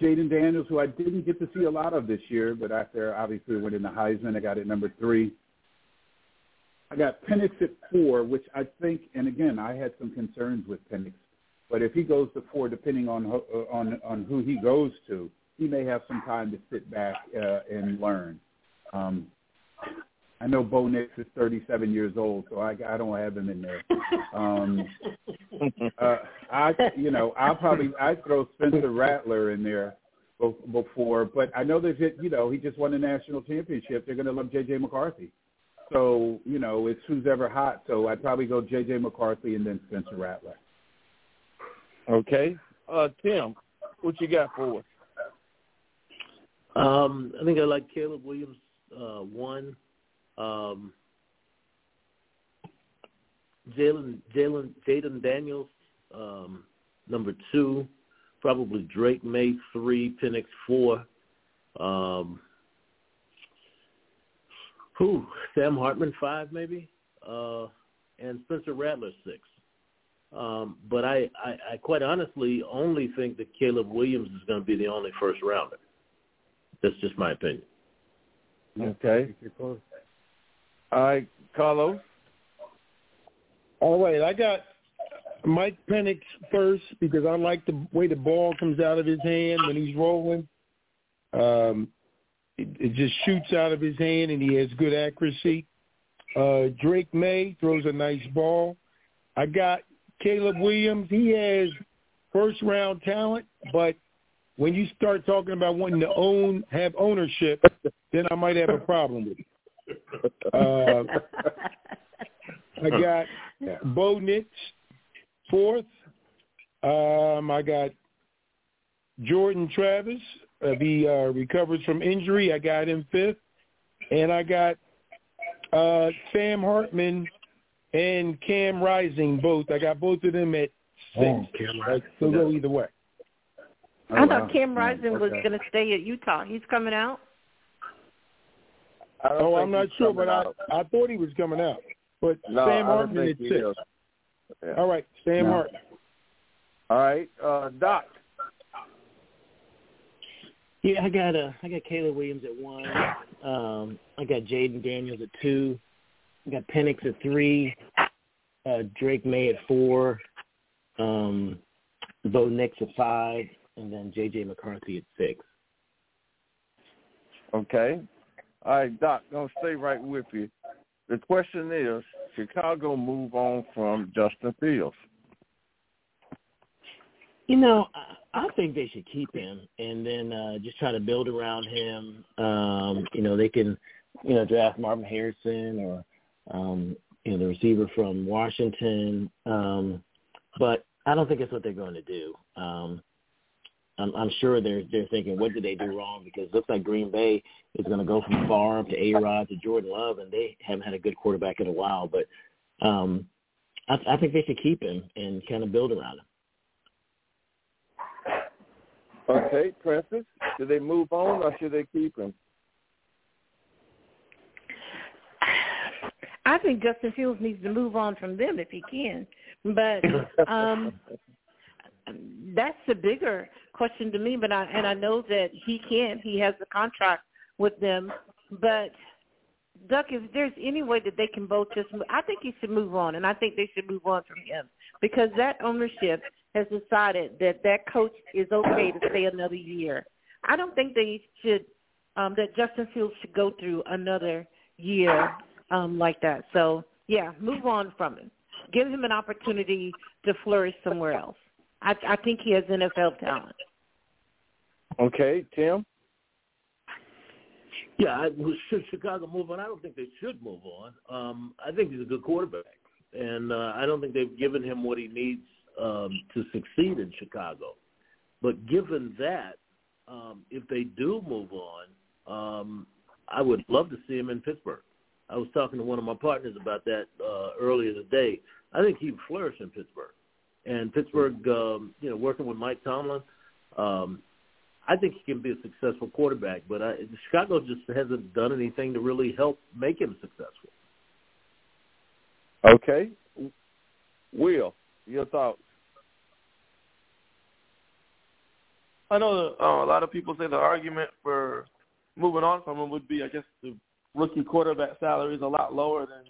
Jayden Daniels, who I didn't get to see a lot of this year, but after obviously winning the Heisman, I got it number three. I got Penix at four, which I think, and again, I had some concerns with Penix but if he goes to four, depending on uh, on on who he goes to, he may have some time to sit back uh, and learn. Um, I know Bo Nix is 37 years old, so I, I don't have him in there. Um, uh, I, you know, I'll probably I throw Spencer Rattler in there before, but I know there's, you know, he just won the national championship. They're going to love J.J. McCarthy. So, you know, it's who's ever hot. So I'd probably go J.J. McCarthy and then Spencer Rattler. Okay. Uh, Tim, what you got for us? Um, I think I like Caleb Williams uh, one. Um, Jalen Jalen Jayden Daniels um, number two. Probably Drake Maye three, Penix four. Um, who? Sam Hartman five maybe, uh, and Spencer Rattler six. Um, but I, I, I quite honestly only think that Caleb Williams is going to be the only first rounder. That's just my opinion. Okay. All right, Carlos. All right, I got Mike Penix first because I like the way the ball comes out of his hand when he's rolling. Um, it, it just shoots out of his hand, and he has good accuracy. Uh, Drake Maye throws a nice ball. I got Caleb Williams. He has first round talent, but when you start talking about wanting to own, have ownership, then I might have a problem with it. Uh, I got Bo fourth. Um, I got Jordan Travis. If he uh, recovers from injury, I got him fifth. And I got uh, Sam Hartman and Cam Rising both. I got both of them at six. Oh, Cam Rising. So go either way. I thought Cam Rising was going to stay at Utah. He's coming out. Oh, I'm not sure, but I I thought he was coming out. But no, Sam Hartman at six. Yeah. All right, Sam no. Hartman. All right, uh, Doc. Yeah, I got uh, I got Caleb Williams at one. Um, I got Jayden Daniels at two. I got Penix at three. Uh, Drake Maye at four. Um, Bo Nix at five, and then J.J. McCarthy at six. Okay. All right, Doc, gonna stay right with you. The question is, Chicago move on from Justin Fields? You know, I think they should keep him and then uh just try to build around him. Um, you know, they can, you know, draft Marvin Harrison or um, you know, the receiver from Washington. Um, but I don't think that's what they're going to do. Um I'm, I'm sure they're they're thinking, what did they do wrong? Because it looks like Green Bay is going to go from Favre to A Rod to Jordan Love, and they haven't had a good quarterback in a while. But um, I, I think they should keep him and kind of build around him. Okay, Princess, should they move on or should they keep him? I think Justin Fields needs to move on from them if he can. But [LAUGHS] um that's the bigger question to me. But I and I know that he can. He has a contract with them. But Duck, if there's any way that they can both just, move, I think he should move on, and I think they should move on from him because that ownership has decided that that coach is okay to stay another year. I don't think they should um that Justin Fields should go through another year um like that. So yeah, move on from him. Give him an opportunity to flourish somewhere else. I, I think he has NFL talent. Okay, Tim. Yeah, I, should Chicago move on? I don't think they should move on. Um, I think he's a good quarterback, and uh, I don't think they've given him what he needs um, to succeed in Chicago. But given that, um, if they do move on, um, I would love to see him in Pittsburgh. I was talking to one of my partners about that uh, earlier today. I think he'd flourish in Pittsburgh. And Pittsburgh, um, you know, working with Mike Tomlin, um, I think he can be a successful quarterback. But I, Chicago just hasn't done anything to really help make him successful. Okay, Will, your thoughts? I know uh, a lot of people say the argument for moving on from him would be, I guess, the rookie quarterback salary is a lot lower than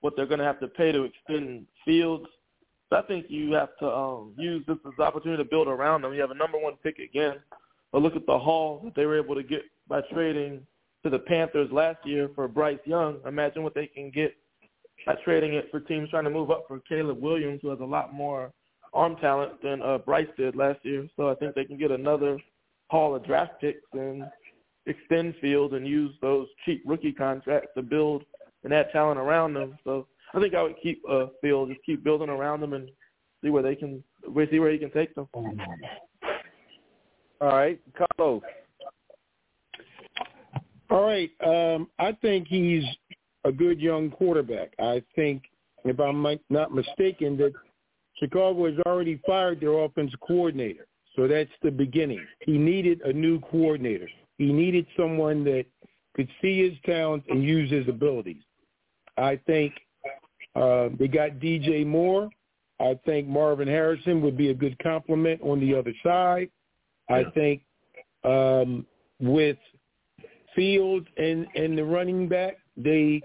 what they're going to have to pay to extend Fields. So I think you have to um, use this as an opportunity to build around them. You have a number one pick again. But look at the haul that they were able to get by trading to the Panthers last year for Bryce Young. Imagine what they can get by trading it for teams trying to move up for Caleb Williams, who has a lot more arm talent than uh, Bryce did last year. So I think they can get another haul of draft picks and extend Field and use those cheap rookie contracts to build and add talent around them. So I think I would keep uh, Field, just keep building around them and see where they can, see where he can take them. All right, Carlos. All right, um, I think he's a good young quarterback. I think, if I'm not mistaken, that Chicago has already fired their offensive coordinator. So that's the beginning. He needed a new coordinator. he needed someone that could see his talents and use his abilities. I think uh, they got DJ Moore. I think Marvin Harrison would be a good complement on the other side. I think um, with Fields and and the running back, they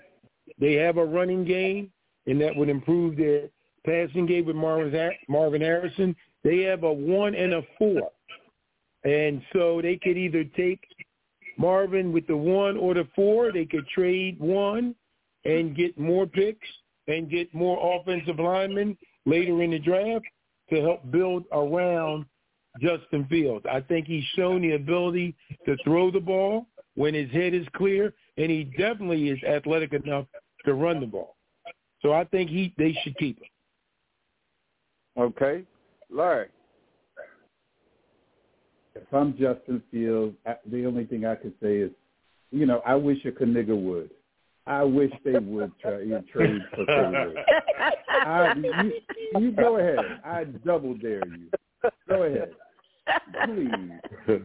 they have a running game, and that would improve their passing game with Marvin Marvin Harrison. They have a one and a four, and so they could either take Marvin with the one or the four. They could trade one and get more picks and get more offensive linemen later in the draft to help build around Justin Fields. I think he's shown the ability to throw the ball when his head is clear, and he definitely is athletic enough to run the ball. So I think he they should keep him. Okay, Larry. If I'm Justin Fields, the only thing I could say is, you know, I wish a Kniga would. I wish they would try you trade for Taylor. [LAUGHS] I, you, you go ahead. I double dare you. Go ahead, please.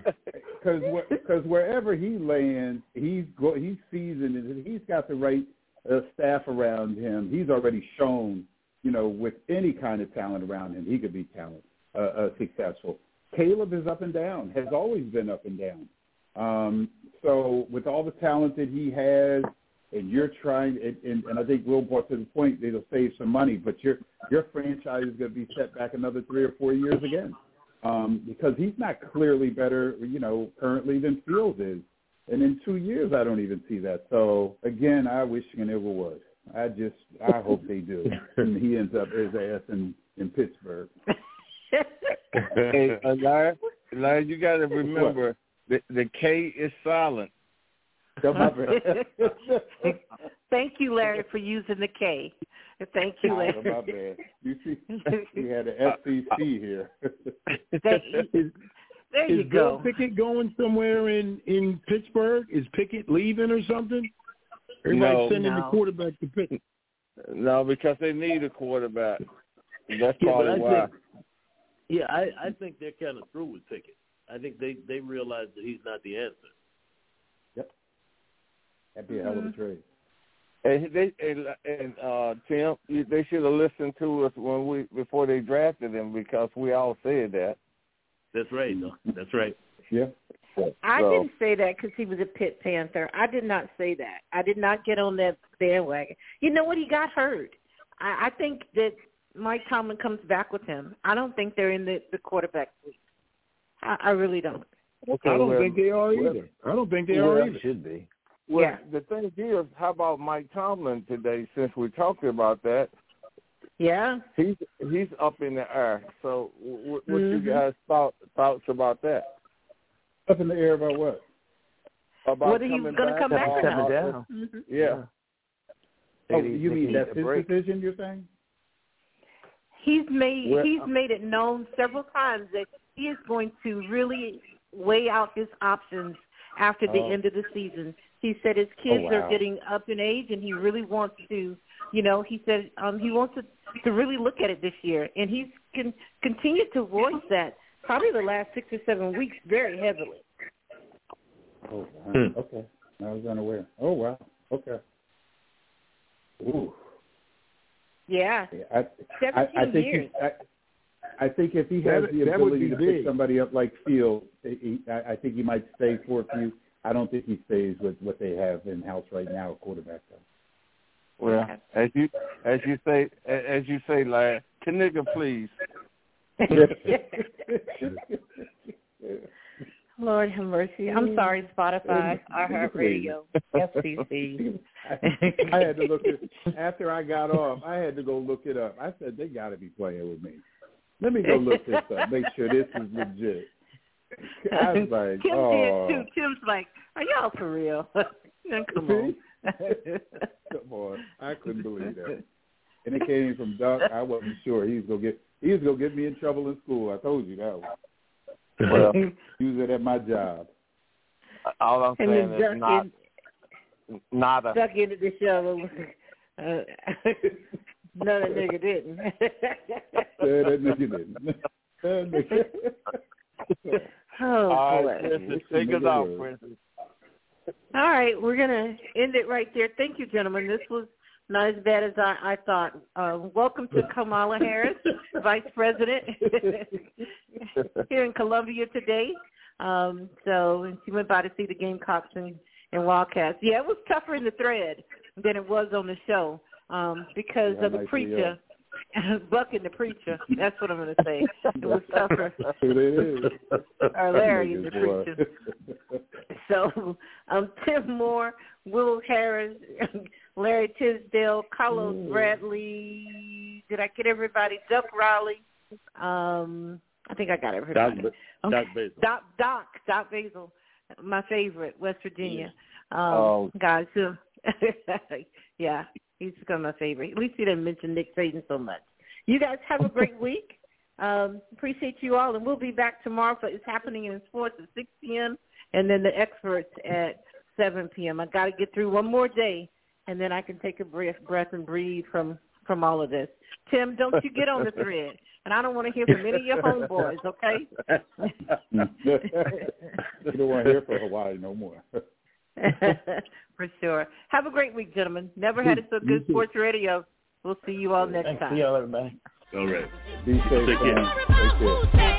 Because because wherever he lands, he's go, he's seasoned and he's got the right uh, staff around him. He's already shown, you know, with any kind of talent around him, he could be talent uh, uh, successful. Caleb is up and down, has always been up and down. Um, so with all the talent that he has, and you're trying, and, and, and I think Will brought to the point that it'll save some money, but your your franchise is going to be set back another three or four years again, um, because he's not clearly better, you know, currently than Fields is, and in two years I don't even see that. So again, I wish Kniga would. I just I hope they do, and he ends up his ass in in Pittsburgh. [LAUGHS] hey, uh, Larry, Larry, you got to remember the the K is silent [LAUGHS] Thank you, Larry, for using the K. Thank you, Larry. Oh, my bad. You see, [LAUGHS] we had an FCC here. there you is go. Bill Pickett going somewhere in in Pittsburgh? Is Pickett leaving or something? Everybody's no, sending no. the quarterback to Pickett. No, because they need a quarterback. That's Yeah, probably I why. think, yeah, I, I think they're kind of through with Pickett. I think they they realize that he's not the answer. That'd be a hell of a trade. And they and, and uh Tim, they should have listened to us when we before they drafted him because we all said that. That's right, though. That's right. Yeah. I So- didn't say that because he was a Pitt Panther. I did not say that. I did not get on that bandwagon. You know what? He got hurt. I, I think that Mike Tomlin comes back with him. I don't think they're in the, the quarterback suite. I, I really don't. Okay, I don't well, think they are either. I don't think they well, are either. should be. Well, Yeah. the thing is, how about Mike Tomlin today? Since we're talking about that, Yeah. he's he's up in the air. So, what, what you Mhm. guys thought thoughts about that? Up in the air about what? About Whether he's coming gonna back come back or or not. not? Mhm. Yeah. Oh, you mean that's his break. decision? You're saying? He's made Well, he's made it known several times that he is going to really weigh out his options after the Oh. end of the season. He said his kids wow. are getting up in age, and he really wants to, you know, he said um, he wants to to really look at it this year, and he's con- continued to voice that probably the last six or seven weeks very heavily. Oh, wow. Hmm. okay. I was unaware. Oh, wow. Okay. Ooh. Yeah, Yeah, I, I, seventeen I think years. He, I, I think if he has That- the ability to big. pick somebody up like Field, he, I, I think he might stay for a few. I don't think he stays with what they have in house right now, quarterback. Though. Well, as you as you say as you say, Larry, Kniga, please. [LAUGHS] Lord have mercy. I'm mm. sorry, Spotify, iHeartRadio, FCC. I had to look at after I got off. I had to go look it up. I said they got to be playing with me. Let me go look this up. Make sure this is legit. [LAUGHS] I was like, Tim oh, did too. Tim's like, are y'all for real? [LAUGHS] Come on. come on. I couldn't believe that. And it came from Doc. I wasn't sure he was gonna get he was gonna get me in trouble in school. I told you that one. Well, [LAUGHS] Use it at my job. all I'm and saying is not in, not a duck into the shovel. [LAUGHS] Uh, [LAUGHS] no, that nigga didn't. Yeah, that nigga didn't. That nigga- Oh All boy. right, Princess, take us out, Princess. All right, we're gonna end it right there. Thank you, gentlemen. This was not as bad as I, I thought. Uh, welcome to Kamala Harris, [LAUGHS] Vice President [LAUGHS] here in Columbia today. Um, so she went by to see the Gamecocks and, and Wildcats. Yeah, it was tougher in the thread than it was on the show um, because Yeah, of the nice preacher. [LAUGHS] Buck and the preacher. That's what I'm going to say. It was tougher. it is. Or Larry and the preacher. So, um, Tim Moore, Will Harris, [LAUGHS] Larry Tisdale, Carlos Mm. Bradley. Did I get everybody? Duck Riley. Um, I think I got everybody. Doc Okay. Basil. Doc, Doc, Doc Basil, my favorite, West Virginia. Um, Oh. guys, who, [LAUGHS] yeah, he's become my favorite. At least he didn't mention Nick Saban so much. You guys have a great [LAUGHS] week. Um, appreciate you all, and we'll be back tomorrow for It's Happening in Sports at 6 p.m. and then the experts at 7 p.m. I got to get through one more day, and then I can take a breath, breath and breathe from from all of this. Tim, don't you get on the thread, and I don't want to hear from any of your homeboys. Okay. [LAUGHS] you don't want to hear for Hawaii no more. [LAUGHS] for sure. Have a great week, gentlemen. Never had it so good. Sports Radio. We'll see you all next Thanks. time. See y'all, everybody. All right. Be safe, Take care. Take care.